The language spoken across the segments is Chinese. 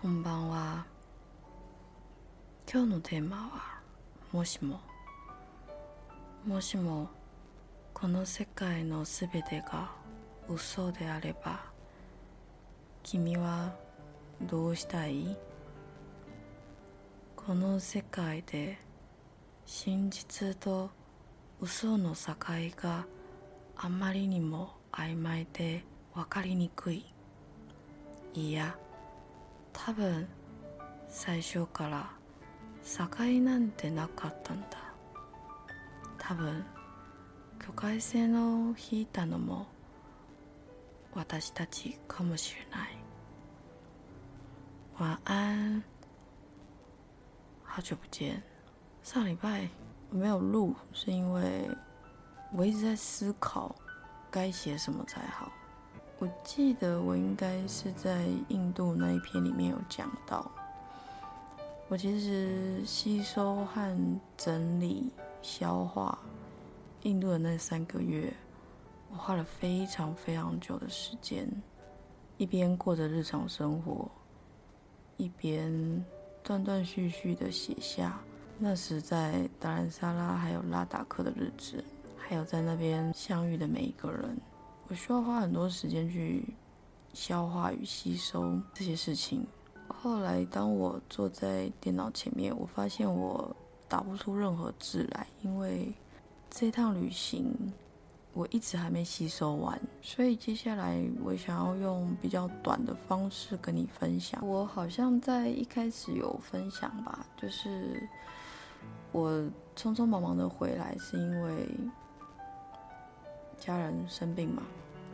こんばんは。今日のテーマはもしも。もしもこの世界のすべてが嘘であれば、君はどうしたい？この世界で真実と嘘の境があまりにも曖昧で分かりにくい。いや、多分最初から境なんてなかったんだ。多分境界線を引いたのも私たちかもしれない。晚安好久不见上礼拜。没有录是因为我一直在思考该写什么才好。我记得我应该是在印度那一篇里面有讲到，我其实吸收和整理、消化印度的那三个月，我花了非常非常久的时间，一边过着日常生活，一边断断续续的写下那时在达兰萨拉还有拉达克的日子，还有在那边相遇的每一个人。我需要花很多时间去消化与吸收这些事情。后来，当我坐在电脑前面，我发现我打不出任何字来，因为这趟旅行我一直还没吸收完。所以，接下来我想要用比较短的方式跟你分享。我好像在一开始有分享吧，就是我匆匆忙忙的回来，是因为家人生病嘛。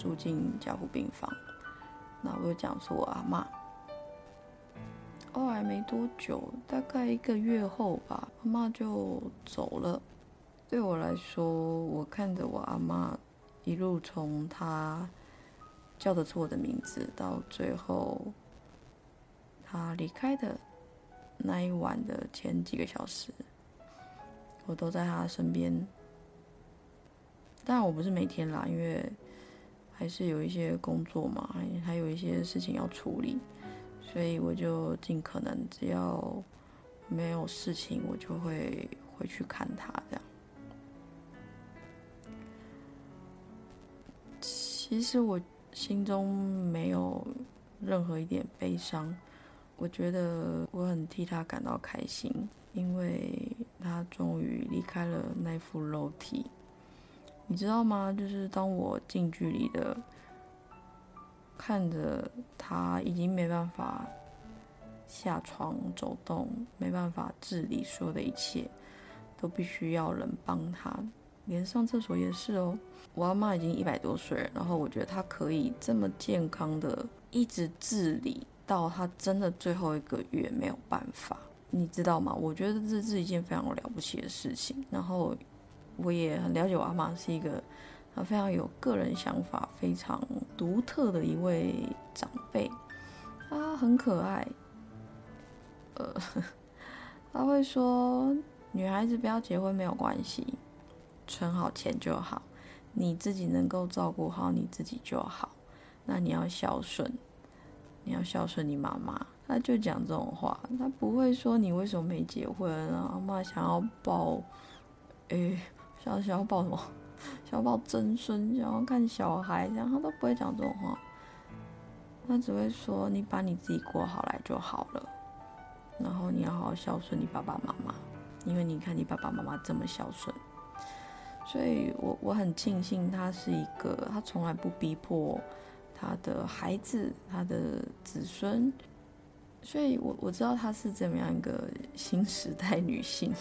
住进加护病房，那我就讲说我阿妈，后来没多久，大概一个月后吧，阿妈就走了。对我来说，我看着我阿妈一路从她叫得出我的名字，到最后她离开的那一晚的前几个小时，我都在她身边。当然，我不是每天啦，因为。还是有一些工作嘛，还有一些事情要处理，所以我就尽可能只要没有事情，我就会回去看他这样。其实我心中没有任何一点悲伤，我觉得我很替他感到开心，因为他终于离开了那副肉体。你知道吗？就是当我近距离的看着他，已经没办法下床走动，没办法自理，所有的一切都必须要人帮他，连上厕所也是哦。我阿妈已经一百多岁了，然后我觉得她可以这么健康的一直自理到她真的最后一个月没有办法，你知道吗？我觉得这是一件非常了不起的事情。然后。我也很了解我阿妈是一个，非常有个人想法、非常独特的一位长辈。她很可爱，呃，她会说：“女孩子不要结婚没有关系，存好钱就好，你自己能够照顾好你自己就好。那你要孝顺，你要孝顺你妈妈。”她就讲这种话，她不会说你为什么没结婚啊？阿妈想要抱，诶。想想要抱什么？想要抱曾孙，想要看小孩，这样他都不会讲这种话。他只会说：“你把你自己过好来就好了，然后你要好好孝顺你爸爸妈妈，因为你看你爸爸妈妈这么孝顺。”所以，我我很庆幸他是一个，他从来不逼迫他的孩子、他的子孙。所以我我知道他是怎么样一个新时代女性。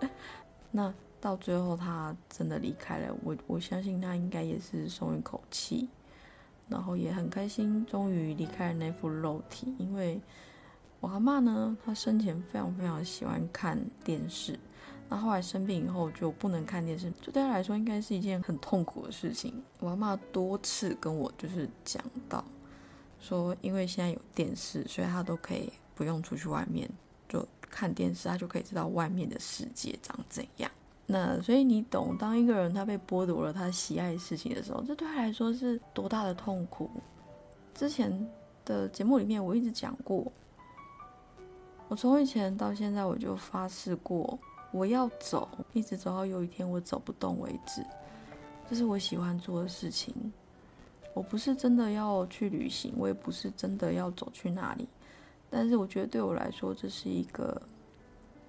那。到最后，他真的离开了。我我相信他应该也是松一口气，然后也很开心，终于离开了那副肉体。因为我阿妈呢，她生前非常非常喜欢看电视，那后来生病以后就不能看电视，就对她来说应该是一件很痛苦的事情。我阿妈多次跟我就是讲到，说因为现在有电视，所以她都可以不用出去外面就看电视，她就可以知道外面的世界长怎样。那所以你懂，当一个人他被剥夺了他喜爱的事情的时候，这对他来说是多大的痛苦。之前的节目里面我一直讲过，我从以前到现在，我就发誓过，我要走，一直走到有一天我走不动为止。这是我喜欢做的事情。我不是真的要去旅行，我也不是真的要走去哪里。但是我觉得对我来说，这是一个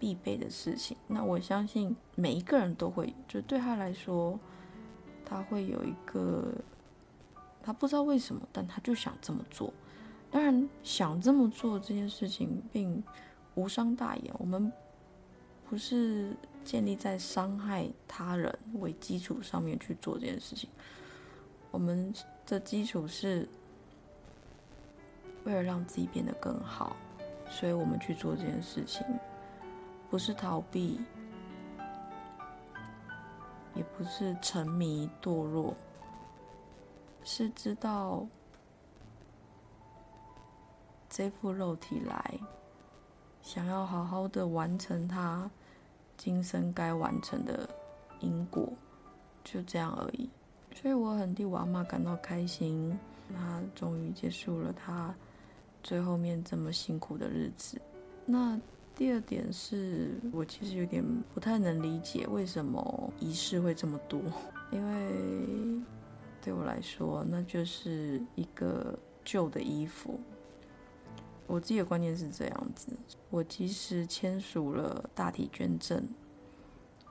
必备的事情。那我相信每一个人都会，就对他来说，他会有一个，他不知道为什么，但他就想这么做。当然，想这么做这件事情并无伤大雅。我们不是建立在伤害他人为基础上面去做这件事情。我们的基础是为了让自己变得更好，所以我们去做这件事情，不是逃避，也不是沉迷堕落，是知道。这副肉体来，想要好好的完成他今生该完成的因果，就这样而已。所以我很替我阿妈感到开心，她终于结束了她最后面这么辛苦的日子。那第二点是我其实有点不太能理解为什么仪式会这么多，因为对我来说，那就是一个旧的衣服。我自己的观念是这样子，我即使签署了大体捐赠，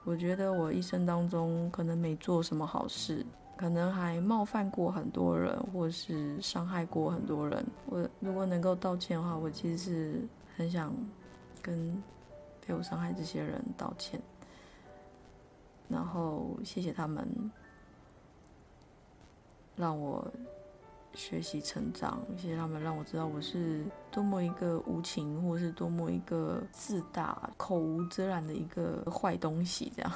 我觉得我一生当中可能没做什么好事，可能还冒犯过很多人，或是伤害过很多人。我如果能够道歉的话，我其实是很想跟被我伤害这些人道歉，然后谢谢他们，让我。学习成长，谢谢他们让我知道我是多么一个无情，或是多么一个自大、口无遮拦的一个坏东西。这样，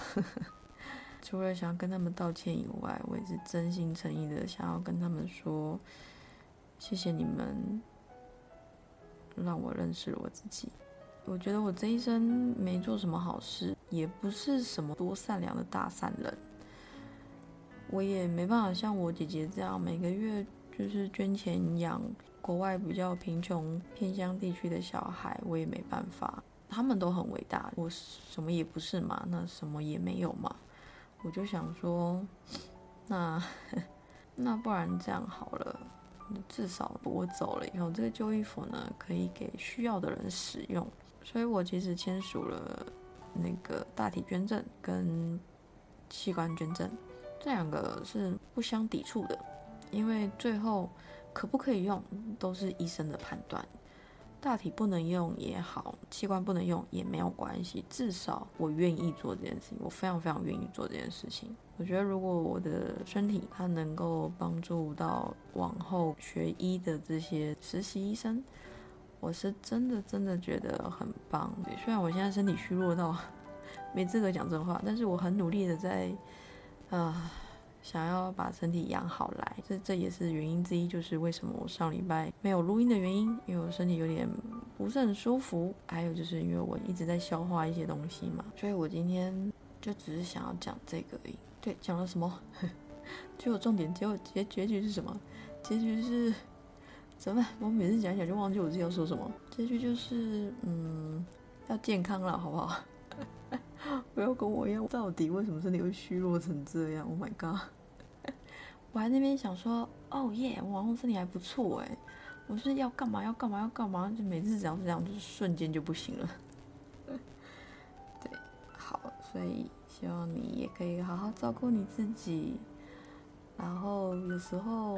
除了想要跟他们道歉以外，我也是真心诚意的想要跟他们说，谢谢你们让我认识了我自己。我觉得我这一生没做什么好事，也不是什么多善良的大善人，我也没办法像我姐姐这样每个月。就是捐钱养国外比较贫穷偏乡地区的小孩，我也没办法。他们都很伟大，我什么也不是嘛，那什么也没有嘛。我就想说，那 那不然这样好了，至少我走了以后，这个旧衣服呢可以给需要的人使用。所以我其实签署了那个大体捐赠跟器官捐赠，这两个是不相抵触的。因为最后可不可以用都是医生的判断，大体不能用也好，器官不能用也没有关系，至少我愿意做这件事情，我非常非常愿意做这件事情。我觉得如果我的身体它能够帮助到往后学医的这些实习医生，我是真的真的觉得很棒。虽然我现在身体虚弱到 没资格讲这话，但是我很努力的在啊。想要把身体养好来，这这也是原因之一，就是为什么我上礼拜没有录音的原因，因为我身体有点不是很舒服，还有就是因为我一直在消化一些东西嘛，所以我今天就只是想要讲这个而已。对，讲了什么？结果重点结果结结局是什么？结局是怎么办？我每次讲一讲就忘记我自己要说什么。结局就是嗯，要健康了，好不好？不要跟我一样，到底为什么身体会虚弱成这样？Oh my god！我还那边想说，哦耶，我好像身体还不错哎，我是要干嘛要干嘛要干嘛，就每次只要这样，就是瞬间就不行了。对，好，所以希望你也可以好好照顾你自己，然后有时候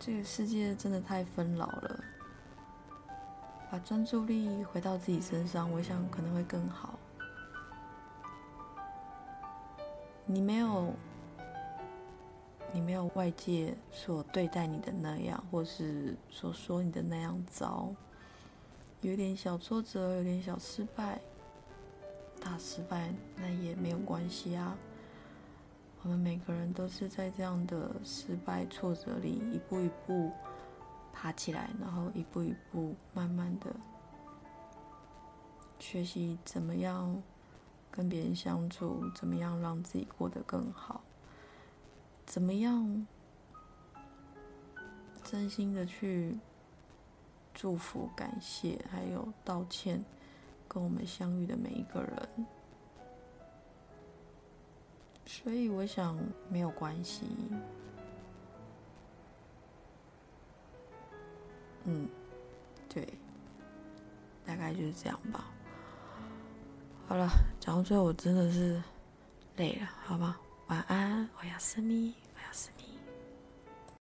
这个世界真的太纷扰了。把专注力回到自己身上，我想可能会更好。你没有，你没有外界所对待你的那样，或是所说你的那样糟，有点小挫折，有点小失败，大失败那也没有关系啊。我们每个人都是在这样的失败挫折里一步一步。爬起来，然后一步一步，慢慢的学习怎么样跟别人相处，怎么样让自己过得更好，怎么样真心的去祝福、感谢，还有道歉，跟我们相遇的每一个人。所以我想没有关系。嗯，对，大概就是这样吧。好了，讲到最后我真的是累了，好吧？晚安，我要思密。